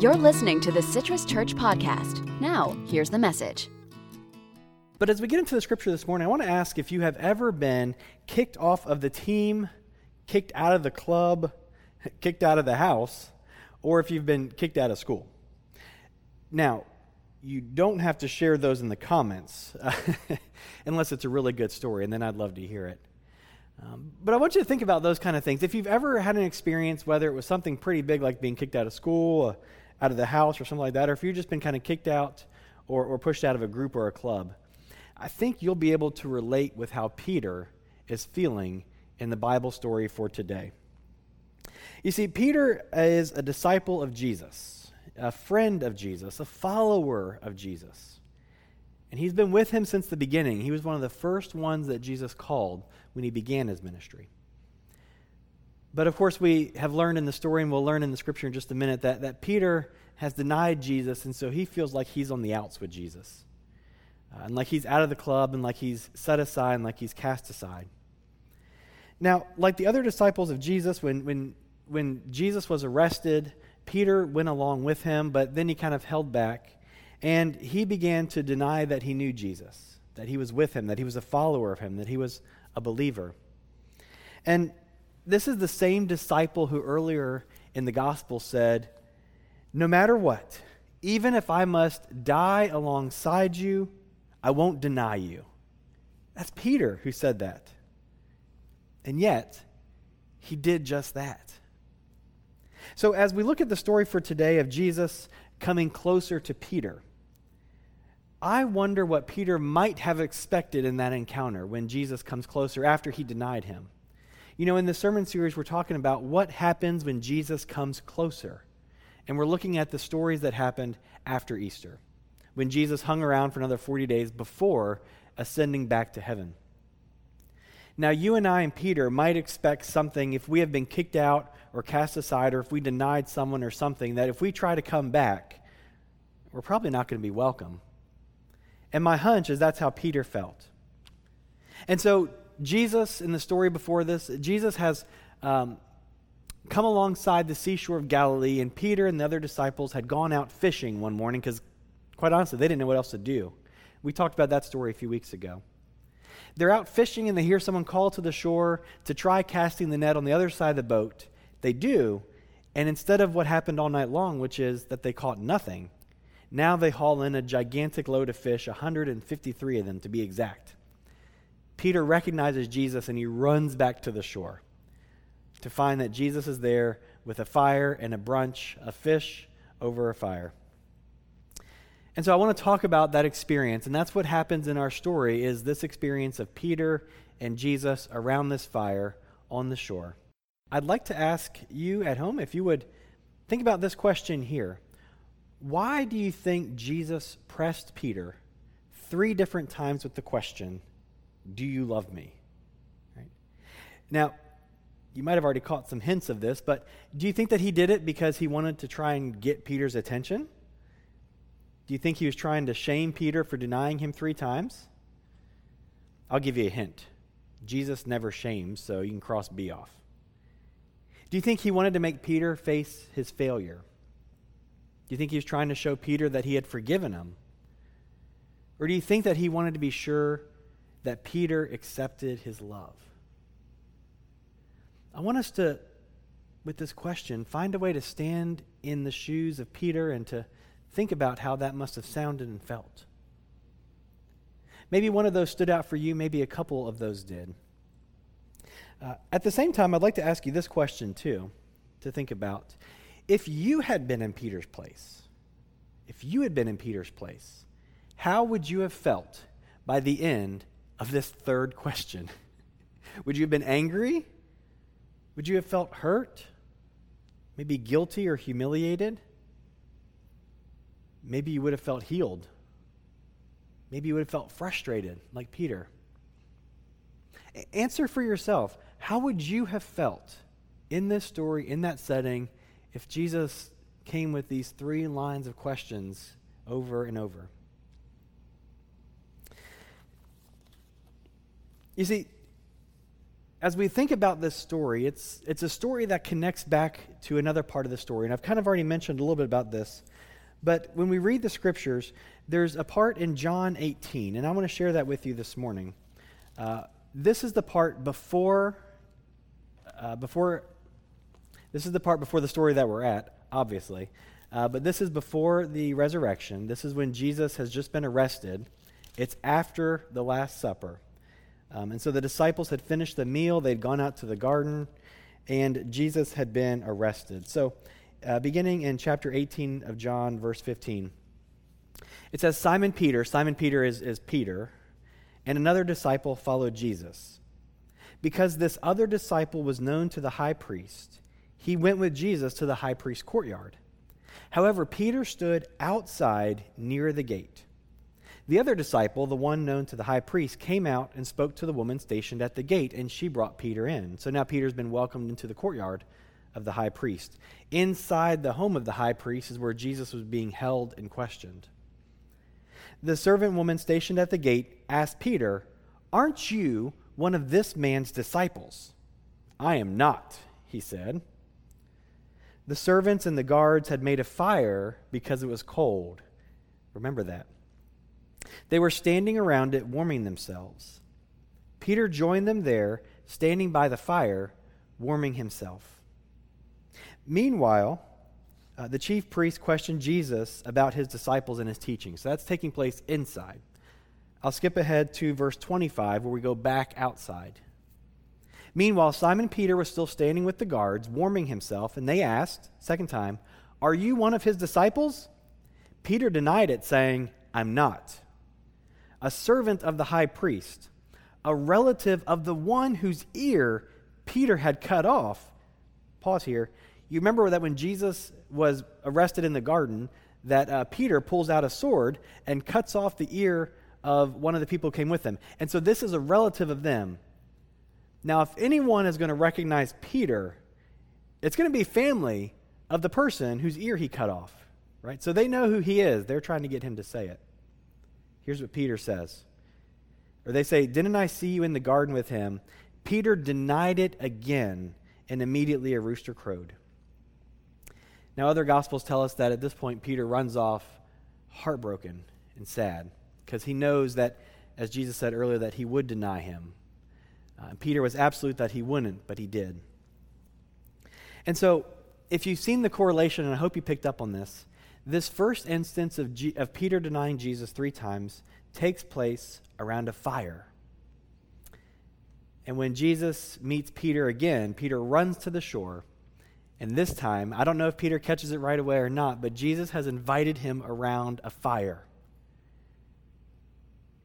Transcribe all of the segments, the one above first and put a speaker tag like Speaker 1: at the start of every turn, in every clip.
Speaker 1: You're listening to the Citrus Church Podcast. Now, here's the message.
Speaker 2: But as we get into the scripture this morning, I want to ask if you have ever been kicked off of the team, kicked out of the club, kicked out of the house, or if you've been kicked out of school. Now, you don't have to share those in the comments unless it's a really good story, and then I'd love to hear it. Um, but I want you to think about those kind of things. If you've ever had an experience, whether it was something pretty big like being kicked out of school, out of the house, or something like that, or if you've just been kind of kicked out or, or pushed out of a group or a club, I think you'll be able to relate with how Peter is feeling in the Bible story for today. You see, Peter is a disciple of Jesus, a friend of Jesus, a follower of Jesus. And he's been with him since the beginning. He was one of the first ones that Jesus called when he began his ministry. But of course, we have learned in the story, and we'll learn in the scripture in just a minute, that, that Peter has denied Jesus, and so he feels like he's on the outs with Jesus. Uh, and like he's out of the club, and like he's set aside, and like he's cast aside. Now, like the other disciples of Jesus, when, when, when Jesus was arrested, Peter went along with him, but then he kind of held back, and he began to deny that he knew Jesus, that he was with him, that he was a follower of him, that he was a believer. And this is the same disciple who earlier in the gospel said, No matter what, even if I must die alongside you, I won't deny you. That's Peter who said that. And yet, he did just that. So, as we look at the story for today of Jesus coming closer to Peter, I wonder what Peter might have expected in that encounter when Jesus comes closer after he denied him. You know, in the sermon series, we're talking about what happens when Jesus comes closer. And we're looking at the stories that happened after Easter, when Jesus hung around for another 40 days before ascending back to heaven. Now, you and I and Peter might expect something if we have been kicked out or cast aside, or if we denied someone or something, that if we try to come back, we're probably not going to be welcome. And my hunch is that's how Peter felt. And so, Jesus, in the story before this, Jesus has um, come alongside the seashore of Galilee, and Peter and the other disciples had gone out fishing one morning because, quite honestly, they didn't know what else to do. We talked about that story a few weeks ago. They're out fishing and they hear someone call to the shore to try casting the net on the other side of the boat. They do, and instead of what happened all night long, which is that they caught nothing, now they haul in a gigantic load of fish, 153 of them to be exact. Peter recognizes Jesus and he runs back to the shore to find that Jesus is there with a fire and a brunch, a fish over a fire. And so I want to talk about that experience, and that's what happens in our story is this experience of Peter and Jesus around this fire on the shore. I'd like to ask you at home if you would think about this question here. Why do you think Jesus pressed Peter three different times with the question, Do you love me? Right? Now, you might have already caught some hints of this, but do you think that he did it because he wanted to try and get Peter's attention? Do you think he was trying to shame Peter for denying him three times? I'll give you a hint. Jesus never shames, so you can cross B off. Do you think he wanted to make Peter face his failure? Do you think he was trying to show Peter that he had forgiven him? Or do you think that he wanted to be sure that Peter accepted his love? I want us to, with this question, find a way to stand in the shoes of Peter and to think about how that must have sounded and felt. Maybe one of those stood out for you, maybe a couple of those did. Uh, at the same time, I'd like to ask you this question, too, to think about. If you had been in Peter's place, if you had been in Peter's place, how would you have felt by the end of this third question? would you have been angry? Would you have felt hurt? Maybe guilty or humiliated? Maybe you would have felt healed. Maybe you would have felt frustrated, like Peter. Answer for yourself. How would you have felt in this story, in that setting, if Jesus came with these three lines of questions over and over. You see, as we think about this story, it's, it's a story that connects back to another part of the story. And I've kind of already mentioned a little bit about this. But when we read the scriptures, there's a part in John 18, and I want to share that with you this morning. Uh, this is the part before, uh, before, this is the part before the story that we're at, obviously. Uh, but this is before the resurrection. This is when Jesus has just been arrested. It's after the Last Supper. Um, and so the disciples had finished the meal, they'd gone out to the garden, and Jesus had been arrested. So, uh, beginning in chapter 18 of John, verse 15, it says Simon Peter, Simon Peter is, is Peter, and another disciple followed Jesus. Because this other disciple was known to the high priest, he went with Jesus to the high priest's courtyard. However, Peter stood outside near the gate. The other disciple, the one known to the high priest, came out and spoke to the woman stationed at the gate, and she brought Peter in. So now Peter's been welcomed into the courtyard of the high priest. Inside the home of the high priest is where Jesus was being held and questioned. The servant woman stationed at the gate asked Peter, Aren't you one of this man's disciples? I am not, he said. The servants and the guards had made a fire because it was cold. Remember that. They were standing around it, warming themselves. Peter joined them there, standing by the fire, warming himself. Meanwhile, uh, the chief priest questioned Jesus about his disciples and his teaching. So that's taking place inside. I'll skip ahead to verse 25, where we go back outside. Meanwhile, Simon Peter was still standing with the guards, warming himself, and they asked, second time, Are you one of his disciples? Peter denied it, saying, I'm not a servant of the high priest, a relative of the one whose ear Peter had cut off. Pause here. You remember that when Jesus was arrested in the garden, that uh, Peter pulls out a sword and cuts off the ear of one of the people who came with him. And so this is a relative of them. Now, if anyone is going to recognize Peter, it's going to be family of the person whose ear he cut off, right? So they know who he is. They're trying to get him to say it. Here's what Peter says. Or they say, Didn't I see you in the garden with him? Peter denied it again, and immediately a rooster crowed. Now, other gospels tell us that at this point, Peter runs off heartbroken and sad because he knows that, as Jesus said earlier, that he would deny him. Uh, Peter was absolute that he wouldn't, but he did. And so, if you've seen the correlation, and I hope you picked up on this, this first instance of, G- of Peter denying Jesus three times takes place around a fire. And when Jesus meets Peter again, Peter runs to the shore. And this time, I don't know if Peter catches it right away or not, but Jesus has invited him around a fire.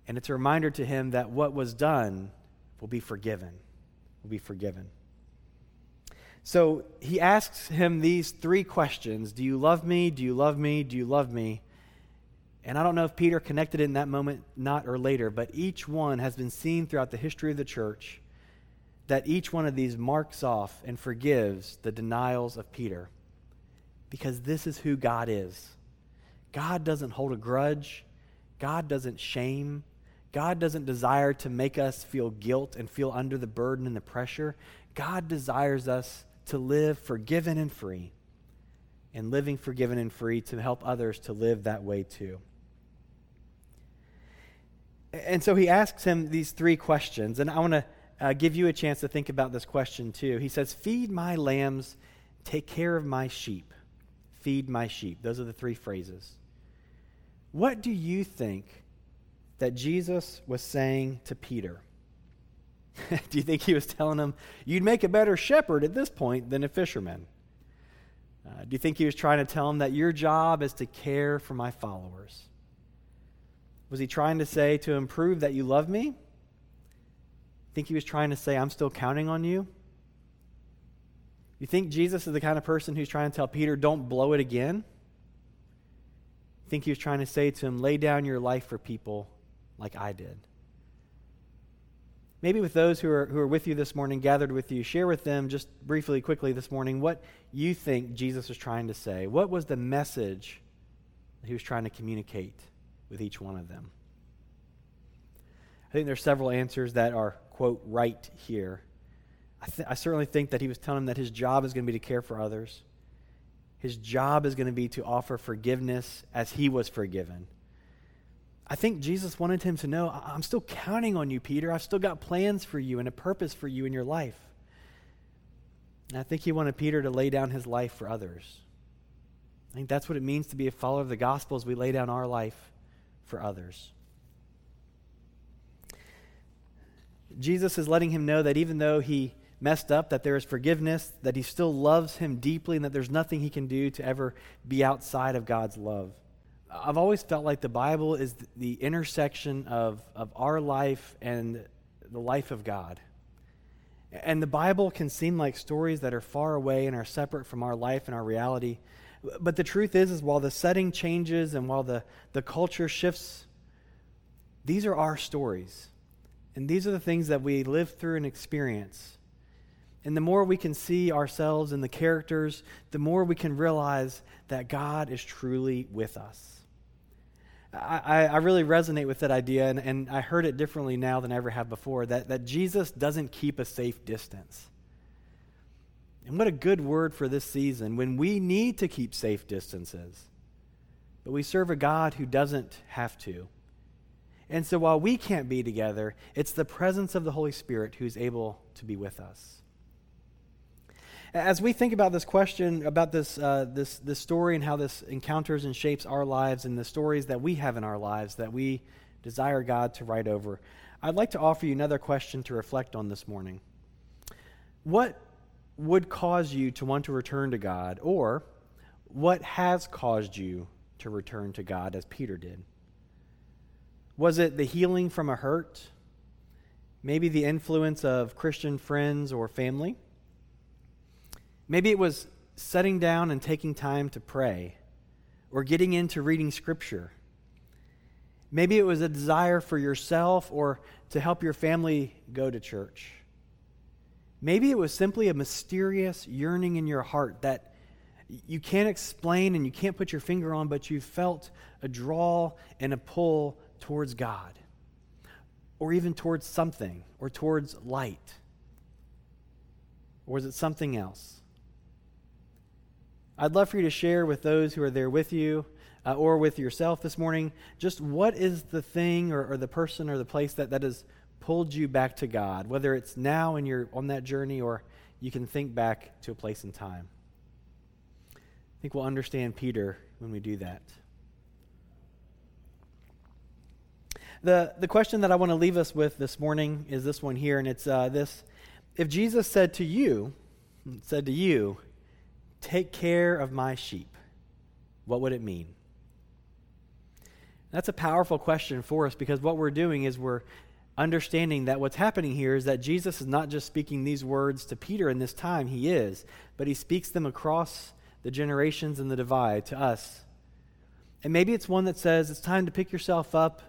Speaker 2: And it's a reminder to him that what was done will be forgiven. Will be forgiven. So he asks him these three questions Do you love me? Do you love me? Do you love me? And I don't know if Peter connected in that moment, not or later, but each one has been seen throughout the history of the church that each one of these marks off and forgives the denials of Peter. Because this is who God is. God doesn't hold a grudge, God doesn't shame. God doesn't desire to make us feel guilt and feel under the burden and the pressure. God desires us to live forgiven and free, and living forgiven and free to help others to live that way too. And so he asks him these three questions, and I want to uh, give you a chance to think about this question too. He says, Feed my lambs, take care of my sheep. Feed my sheep. Those are the three phrases. What do you think that Jesus was saying to Peter? Do you think he was telling them, you'd make a better shepherd at this point than a fisherman? Uh, do you think he was trying to tell them that your job is to care for my followers? Was he trying to say to improve that you love me? Think he was trying to say, I'm still counting on you? You think Jesus is the kind of person who's trying to tell Peter, don't blow it again? Think he was trying to say to him, lay down your life for people like I did? Maybe with those who are, who are with you this morning, gathered with you, share with them just briefly, quickly this morning what you think Jesus was trying to say. What was the message that he was trying to communicate with each one of them? I think there's several answers that are, quote, right here. I, th- I certainly think that he was telling them that his job is going to be to care for others. His job is going to be to offer forgiveness as he was forgiven. I think Jesus wanted him to know I'm still counting on you, Peter. I've still got plans for you and a purpose for you in your life. And I think he wanted Peter to lay down his life for others. I think that's what it means to be a follower of the gospel as we lay down our life for others. Jesus is letting him know that even though he messed up, that there is forgiveness, that he still loves him deeply, and that there's nothing he can do to ever be outside of God's love. I've always felt like the Bible is the intersection of, of our life and the life of God. And the Bible can seem like stories that are far away and are separate from our life and our reality. But the truth is, is while the setting changes and while the, the culture shifts, these are our stories. And these are the things that we live through and experience. And the more we can see ourselves in the characters, the more we can realize that God is truly with us. I, I really resonate with that idea, and, and I heard it differently now than I ever have before that, that Jesus doesn't keep a safe distance. And what a good word for this season when we need to keep safe distances. But we serve a God who doesn't have to. And so while we can't be together, it's the presence of the Holy Spirit who's able to be with us. As we think about this question, about this, uh, this, this story and how this encounters and shapes our lives and the stories that we have in our lives that we desire God to write over, I'd like to offer you another question to reflect on this morning. What would cause you to want to return to God, or what has caused you to return to God as Peter did? Was it the healing from a hurt? Maybe the influence of Christian friends or family? Maybe it was setting down and taking time to pray or getting into reading Scripture. Maybe it was a desire for yourself or to help your family go to church. Maybe it was simply a mysterious yearning in your heart that you can't explain and you can't put your finger on, but you felt a draw and a pull towards God, or even towards something, or towards light. Or was it something else? I'd love for you to share with those who are there with you uh, or with yourself this morning just what is the thing or, or the person or the place that, that has pulled you back to God, whether it's now and you're on that journey or you can think back to a place in time. I think we'll understand Peter when we do that. The, the question that I want to leave us with this morning is this one here, and it's uh, this. If Jesus said to you, said to you, Take care of my sheep. What would it mean? That's a powerful question for us because what we're doing is we're understanding that what's happening here is that Jesus is not just speaking these words to Peter in this time, he is, but he speaks them across the generations and the divide to us. And maybe it's one that says it's time to pick yourself up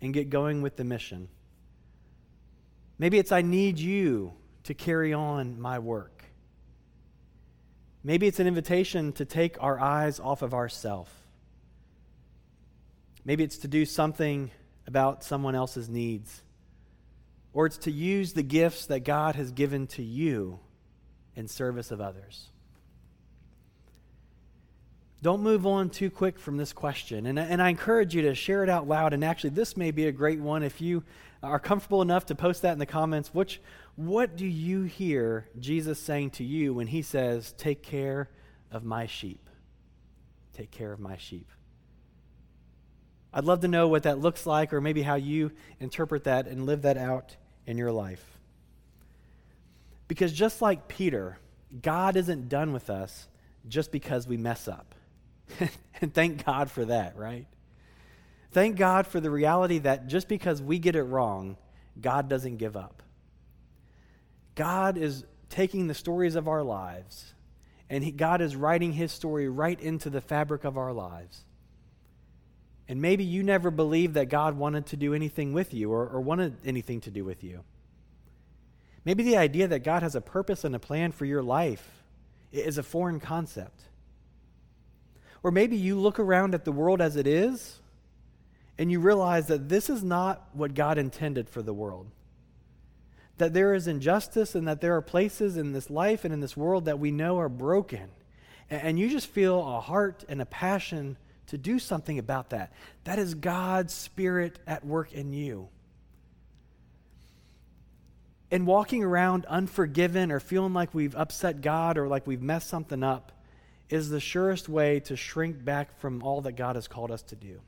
Speaker 2: and get going with the mission. Maybe it's I need you to carry on my work. Maybe it's an invitation to take our eyes off of ourself. Maybe it's to do something about someone else's needs. Or it's to use the gifts that God has given to you in service of others. Don't move on too quick from this question. And, and I encourage you to share it out loud. And actually, this may be a great one if you are comfortable enough to post that in the comments. Which, what do you hear Jesus saying to you when he says, Take care of my sheep? Take care of my sheep. I'd love to know what that looks like or maybe how you interpret that and live that out in your life. Because just like Peter, God isn't done with us just because we mess up. and thank God for that, right? Thank God for the reality that just because we get it wrong, God doesn't give up. God is taking the stories of our lives, and he, God is writing his story right into the fabric of our lives. And maybe you never believed that God wanted to do anything with you or, or wanted anything to do with you. Maybe the idea that God has a purpose and a plan for your life is a foreign concept. Or maybe you look around at the world as it is and you realize that this is not what God intended for the world. That there is injustice and that there are places in this life and in this world that we know are broken. And you just feel a heart and a passion to do something about that. That is God's Spirit at work in you. And walking around unforgiven or feeling like we've upset God or like we've messed something up is the surest way to shrink back from all that God has called us to do.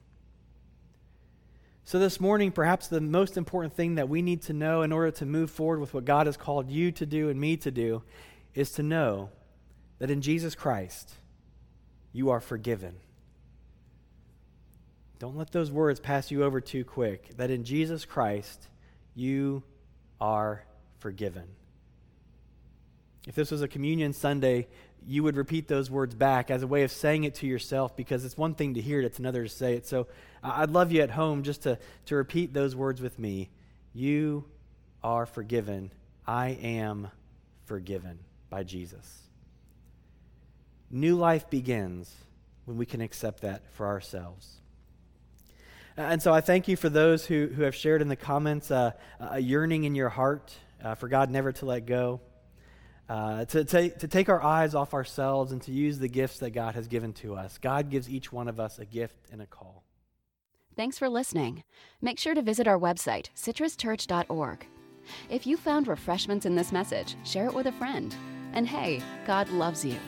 Speaker 2: So, this morning, perhaps the most important thing that we need to know in order to move forward with what God has called you to do and me to do is to know that in Jesus Christ, you are forgiven. Don't let those words pass you over too quick. That in Jesus Christ, you are forgiven. If this was a communion Sunday, you would repeat those words back as a way of saying it to yourself because it's one thing to hear it, it's another to say it. So I'd love you at home just to, to repeat those words with me. You are forgiven. I am forgiven by Jesus. New life begins when we can accept that for ourselves. And so I thank you for those who, who have shared in the comments uh, a yearning in your heart uh, for God never to let go uh, to, take, to take our eyes off ourselves and to use the gifts that God has given to us. God gives each one of us a gift and a call.
Speaker 1: Thanks for listening. Make sure to visit our website, citruschurch.org. If you found refreshments in this message, share it with a friend. And hey, God loves you.